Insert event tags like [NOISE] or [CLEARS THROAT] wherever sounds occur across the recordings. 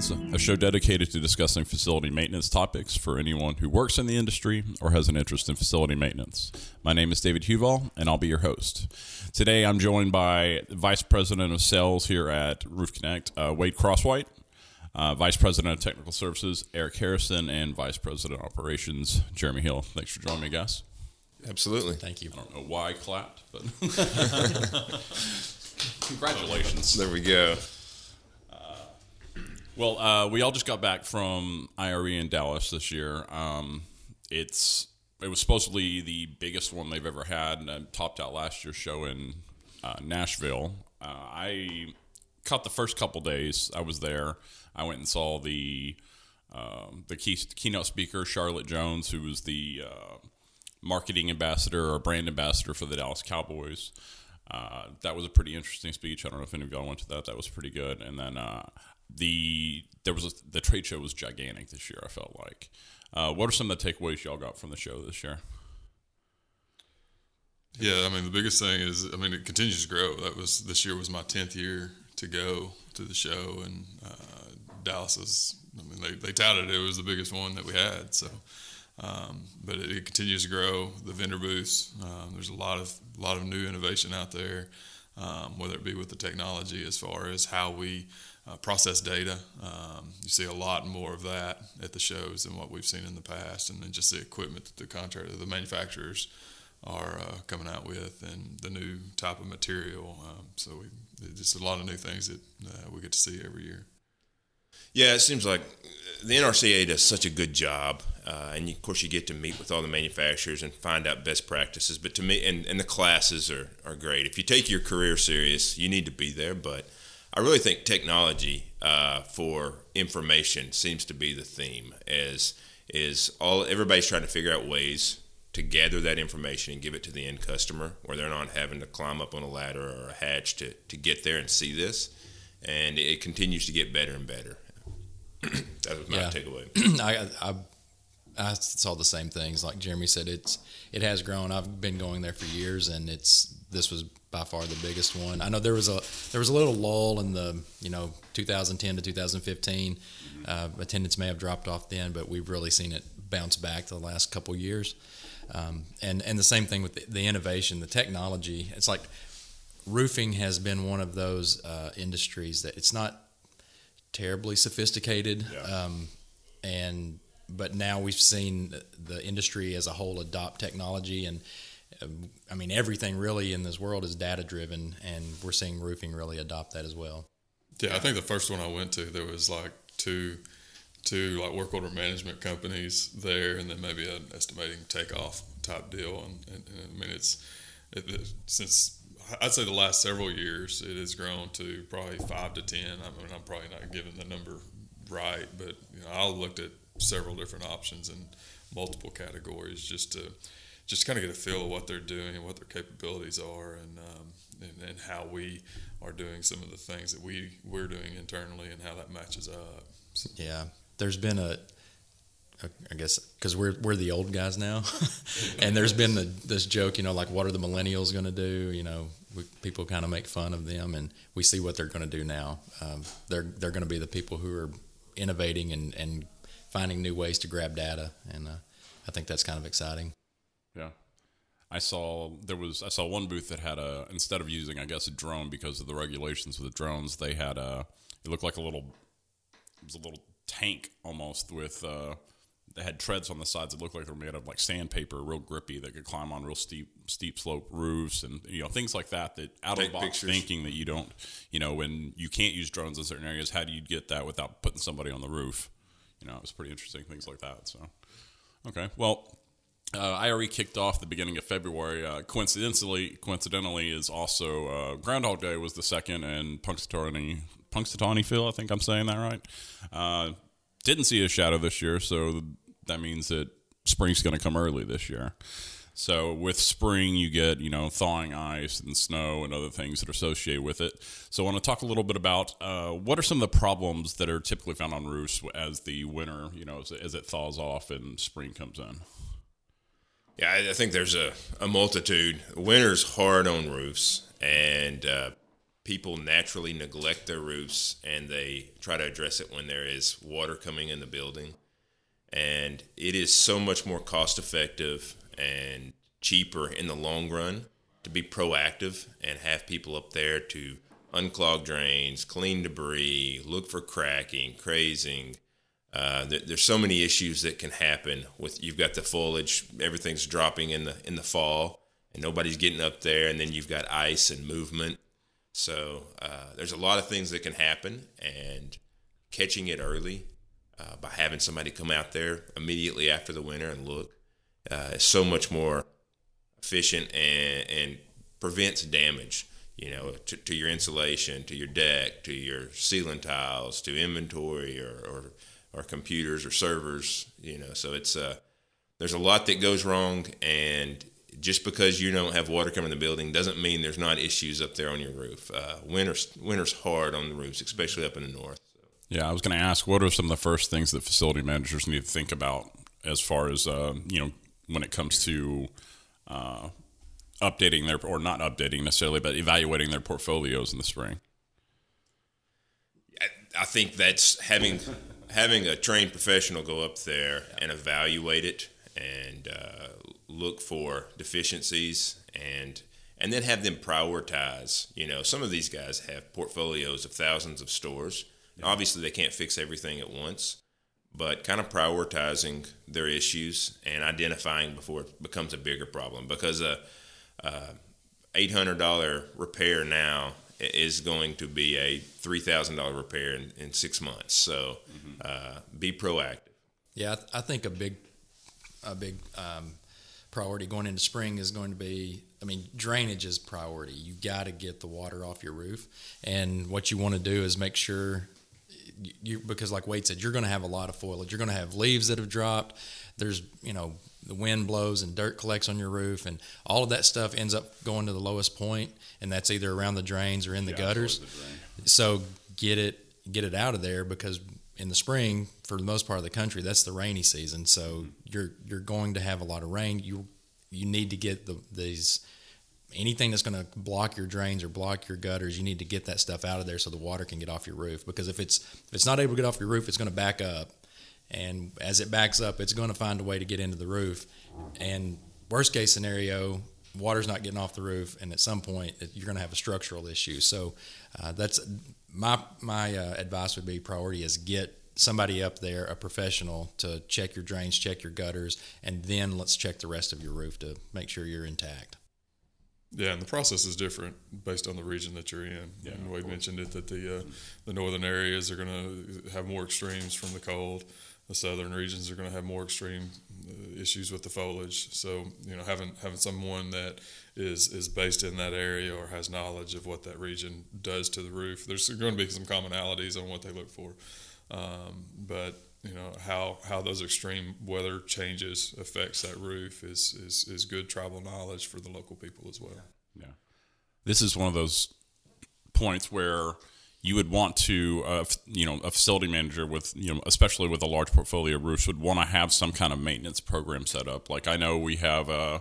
Operations, a show dedicated to discussing facility maintenance topics for anyone who works in the industry or has an interest in facility maintenance. My name is David Huval, and I'll be your host. Today, I'm joined by Vice President of Sales here at Roof Connect, uh, Wade Crosswhite, uh, Vice President of Technical Services, Eric Harrison, and Vice President of Operations, Jeremy Hill. Thanks for joining me, guys. Absolutely. Thank you. I don't know why I clapped, but [LAUGHS] [LAUGHS] congratulations. There we go. Well, uh, we all just got back from IRE in Dallas this year. Um, it's it was supposedly the biggest one they've ever had, and uh, topped out last year's show in uh, Nashville. Uh, I caught the first couple days. I was there. I went and saw the um, the key, keynote speaker, Charlotte Jones, who was the uh, marketing ambassador or brand ambassador for the Dallas Cowboys. Uh, that was a pretty interesting speech. I don't know if any of y'all went to that. That was pretty good. And then uh, the there was a, the trade show was gigantic this year. I felt like. Uh, what are some of the takeaways y'all got from the show this year? Yeah, I mean the biggest thing is I mean it continues to grow. That was this year was my tenth year to go to the show, and uh, Dallas is. I mean they, they touted it was the biggest one that we had. So, um, but it, it, continues to grow. The vendor booths. Um, there's a lot of a lot of new innovation out there, um, whether it be with the technology as far as how we uh, process data. Um, you see a lot more of that at the shows than what we've seen in the past, and then just the equipment that the contractor, the manufacturers are uh, coming out with, and the new type of material. Um, so we, just a lot of new things that uh, we get to see every year. Yeah, it seems like the NRCA does such a good job, uh, and of course you get to meet with all the manufacturers and find out best practices. But to me, and, and the classes are, are great. If you take your career serious, you need to be there. But I really think technology uh, for information seems to be the theme. As is all everybody's trying to figure out ways to gather that information and give it to the end customer, where they're not having to climb up on a ladder or a hatch to to get there and see this. And it continues to get better and better. [CLEARS THROAT] that was my yeah. takeaway. [CLEARS THROAT] I, I I saw the same things. Like Jeremy said, it's it has grown. I've been going there for years, and it's this was by far the biggest one. I know there was a there was a little lull in the you know 2010 to 2015. Uh, attendance may have dropped off then, but we've really seen it bounce back the last couple years. Um, and and the same thing with the, the, innovation, the technology. It's like roofing has been one of those uh, industries that it's not terribly sophisticated, yeah. um, and but now we've seen the industry as a whole adopt technology and I mean, everything really in this world is data driven, and we're seeing roofing really adopt that as well. Yeah, I think the first one I went to, there was like two, two like work order management companies there, and then maybe an estimating takeoff type deal. And, and, and I mean, it's it, since I'd say the last several years, it has grown to probably five to ten. I mean, I'm probably not giving the number right, but you know, I looked at several different options in multiple categories just to just kind of get a feel of what they're doing and what their capabilities are, and, um, and, and how we are doing some of the things that we we're doing internally, and how that matches up. So. Yeah, There's been a, I guess because we're we're the old guys now, [LAUGHS] and there's been the, this joke, you know, like what are the millennials going to do? You know, we, people kind of make fun of them, and we see what they're going to do now. Um, they're they're going to be the people who are innovating and, and finding new ways to grab data, and uh, I think that's kind of exciting. I saw there was I saw one booth that had a instead of using I guess a drone because of the regulations with the drones they had a it looked like a little it was a little tank almost with uh, they had treads on the sides that looked like they were made of like sandpaper, real grippy that could climb on real steep steep slope roofs and you know things like that. That out Take of the box pictures. thinking that you don't you know when you can't use drones in certain areas, how do you get that without putting somebody on the roof? You know, it was pretty interesting things like that. So okay, well uh, IRE kicked off the beginning of February. Uh, coincidentally, coincidentally, is also uh, Groundhog Day was the second, and Punxsutawney Punxsutawney Phil. I think I'm saying that right. Uh, didn't see a shadow this year, so that means that spring's going to come early this year. So with spring, you get you know thawing ice and snow and other things that are associated with it. So I want to talk a little bit about uh, what are some of the problems that are typically found on roofs as the winter, you know, as, as it thaws off and spring comes in. Yeah, I think there's a, a multitude. Winter's hard on roofs, and uh, people naturally neglect their roofs and they try to address it when there is water coming in the building. And it is so much more cost effective and cheaper in the long run to be proactive and have people up there to unclog drains, clean debris, look for cracking, crazing. Uh, there, there's so many issues that can happen with you've got the foliage, everything's dropping in the in the fall, and nobody's getting up there, and then you've got ice and movement. So uh, there's a lot of things that can happen, and catching it early uh, by having somebody come out there immediately after the winter and look uh, is so much more efficient and, and prevents damage. You know, to, to, your insulation, to your deck, to your ceiling tiles, to inventory or, or, or computers or servers. You know, so it's uh, there's a lot that goes wrong, and just because you don't have water coming in the building doesn't mean there's not issues up there on your roof. Uh, winter's winter's hard on the roofs, especially up in the north. Yeah, I was going to ask, what are some of the first things that facility managers need to think about as far as uh, you know when it comes to uh, updating their or not updating necessarily, but evaluating their portfolios in the spring? I, I think that's having having a trained professional go up there and evaluate it and uh, look for deficiencies and and then have them prioritize. You know, some of these guys have portfolios of thousands of stores. Yeah. Obviously, they can't fix everything at once, but kind of prioritizing their issues and identifying before it becomes a bigger problem. Because a, a eight hundred dollar repair now is going to be a three thousand dollar repair in, in, six months. So, mm-hmm. uh, be proactive. Yeah, I, th- I think a big a big um, priority going into spring is going to be I mean, drainage is priority. You got to get the water off your roof. And what you want to do is make sure you, because like Wade said, you're going to have a lot of foliage. You're going to have leaves that have dropped. There's, you know, the wind blows and dirt collects on your roof, and all of that stuff ends up going to the lowest point, and that's either around the drains or in the yeah, gutters. The so get it, get it out of there because in the spring, for the most part of the country, that's the rainy season. So mm-hmm. you're you're going to have a lot of rain. You you need to get the these anything that's going to block your drains or block your gutters. You need to get that stuff out of there so the water can get off your roof. Because if it's if it's not able to get off your roof, it's going to back up, and as it backs up, it's going to find a way to get into the roof. And worst case scenario, water's not getting off the roof, and at some point you're going to have a structural issue. So uh, that's my my uh, advice would be priority is get somebody up there, a professional, to check your drains, check your gutters, and then let's check the rest of your roof to make sure you're intact. Yeah, and the process is different based on the region that you're in. Yeah, and Wade mentioned it that the uh, the northern areas are going to have more extremes from the cold. The southern regions are going to have more extreme uh, issues with the foliage. So you know, having having someone that is is based in that area or has knowledge of what that region does to the roof. There's going to be some commonalities on what they look for, um, but you know how how those extreme weather changes affects that roof is is is good tribal knowledge for the local people as well. Yeah, this is one of those points where you would want to, uh, you know, a facility manager with, you know, especially with a large portfolio of roofs, would want to have some kind of maintenance program set up. Like I know we have, uh,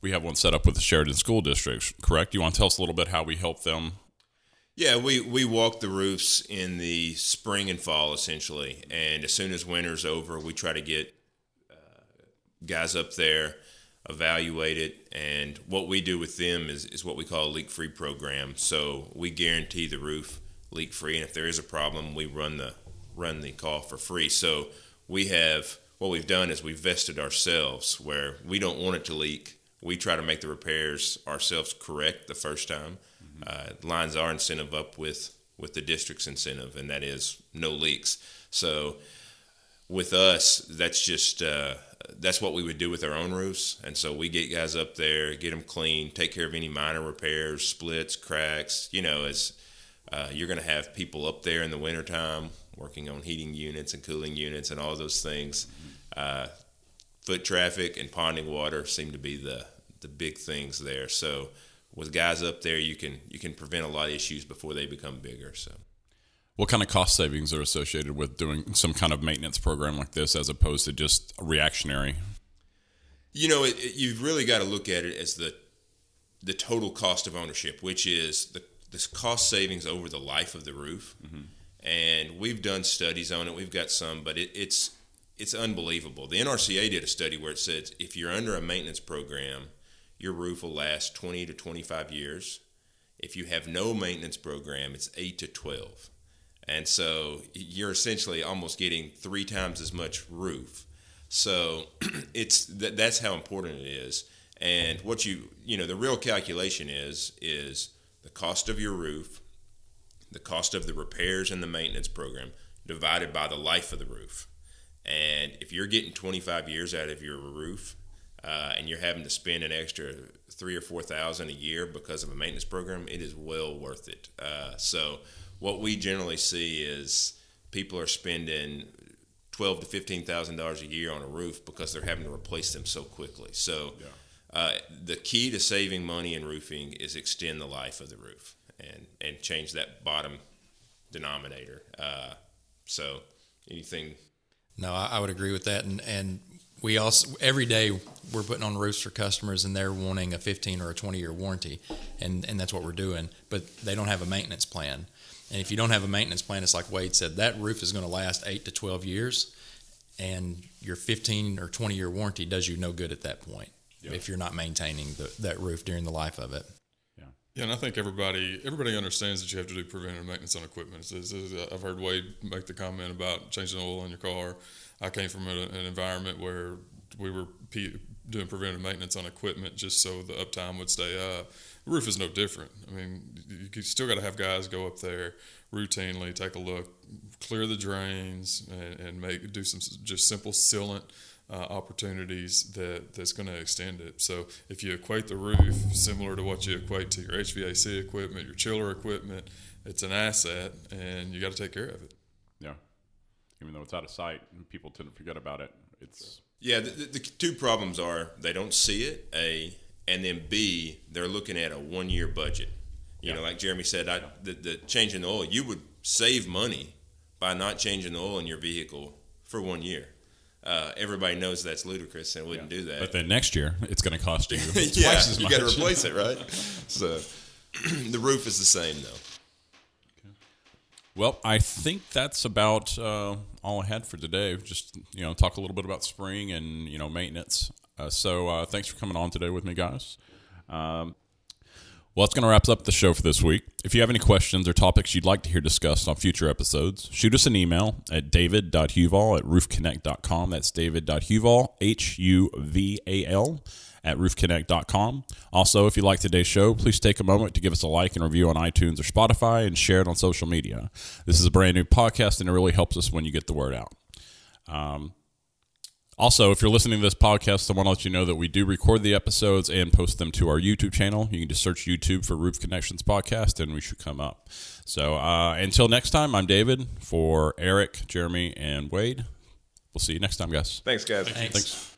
we have one set up with the Sheridan School District. Correct? You want to tell us a little bit how we help them yeah, we, we walk the roofs in the spring and fall essentially, and as soon as winter's over, we try to get uh, guys up there, evaluate it, and what we do with them is, is what we call a leak free program. So we guarantee the roof leak free, and if there is a problem, we run the run the call for free. So we have what we've done is we've vested ourselves where we don't want it to leak. We try to make the repairs ourselves correct the first time uh, lines our incentive up with with the district's incentive, and that is no leaks. So with us, that's just uh, that's what we would do with our own roofs, and so we get guys up there, get them clean, take care of any minor repairs, splits, cracks. You know, as uh, you're going to have people up there in the wintertime working on heating units and cooling units and all those things. Uh, foot traffic and ponding water seem to be the the big things there. So with guys up there, you can you can prevent a lot of issues before they become bigger. So, what kind of cost savings are associated with doing some kind of maintenance program like this, as opposed to just reactionary? You know, it, it, you've really got to look at it as the the total cost of ownership, which is the this cost savings over the life of the roof, mm-hmm. and we've done studies on it. We've got some, but it, it's it's unbelievable. The NRCA did a study where it said if you're under a maintenance program, your roof will last 20 to 25 years. If you have no maintenance program, it's 8 to 12. And so you're essentially almost getting three times as much roof. So [CLEARS THROAT] it's that, that's how important it is. And what you you know the real calculation is is the cost of your roof, the cost of the repairs and the maintenance program divided by the life of the roof. And if you're getting 25 years out of your roof, uh, and you're having to spend an extra three or four thousand a year because of a maintenance program, it is well worth it. Uh, so, what we generally see is people are spending twelve to fifteen thousand dollars a year on a roof because they're having to replace them so quickly. So, uh, the key to saving money in roofing is extend the life of the roof and and change that bottom denominator. Uh, so, anything No, I, I would agree with that, and and we also every day we're putting on roofs for customers, and they're wanting a 15 or a 20 year warranty, and and that's what we're doing. But they don't have a maintenance plan, and if you don't have a maintenance plan, it's like Wade said, that roof is going to last eight to 12 years, and your 15 or 20 year warranty does you no good at that point Yeah. if you're not maintaining the, that roof during the life of it. Yeah, Yeah, and I think everybody everybody understands that you have to do preventive maintenance on equipment. It's- it's- it's- I've heard Wade make the comment about changing oil in your car. I came from a, an environment where we were P, doing preventive maintenance on equipment just so the uptime would stay up. The roof is no different. I mean, you, you still got to have guys go up there routinely, take a look, clear the drains, and, and make do some just simple sealant uh, opportunities that that's going to extend it. So if you equate the roof similar to what you equate to your HVAC equipment, your chiller equipment, it's an asset, and you got to take care of it. Yeah. Even though it's out of sight and people tend to forget about it, it's Yeah, the, the, the two problems are they don't see it, A, and then B, they're looking at a one year budget. You Yeah. know, like Jeremy said, I, the, the changing the oil, you would save money by not changing the oil in your vehicle for one year. Uh, everybody knows that's ludicrous and wouldn't do that. But then next year, it's going to cost you [LAUGHS] twice yeah, as you much. got to replace it, right? [LAUGHS] so [CLEARS THROAT] the roof is the same though. Well, I think that's about uh, all I had for today. Just you know, talk a little bit about spring and you know maintenance. Uh, so uh, thanks for coming on today with me, guys. Um, well, that's going to wrap up the show for this week. If you have any questions or topics you'd like to hear discussed on future episodes, shoot us an email at david.huval at roofconnect.com. That's david.huval, H U V A L, at roofconnect.com. Also, if you like today's show, please take a moment to give us a like and review on iTunes or Spotify and share it on social media. This is a brand new podcast, and it really helps us when you get the word out. Um, also, if you're listening to this podcast, I want to let you know that we do record the episodes and post them to our YouTube channel. You can just search YouTube for Roof Connections Podcast, and we should come up. So uh, until next time, I'm David for Eric, Jeremy, and Wade. We'll see you next time, guys. Thanks, guys. Thanks. Thanks.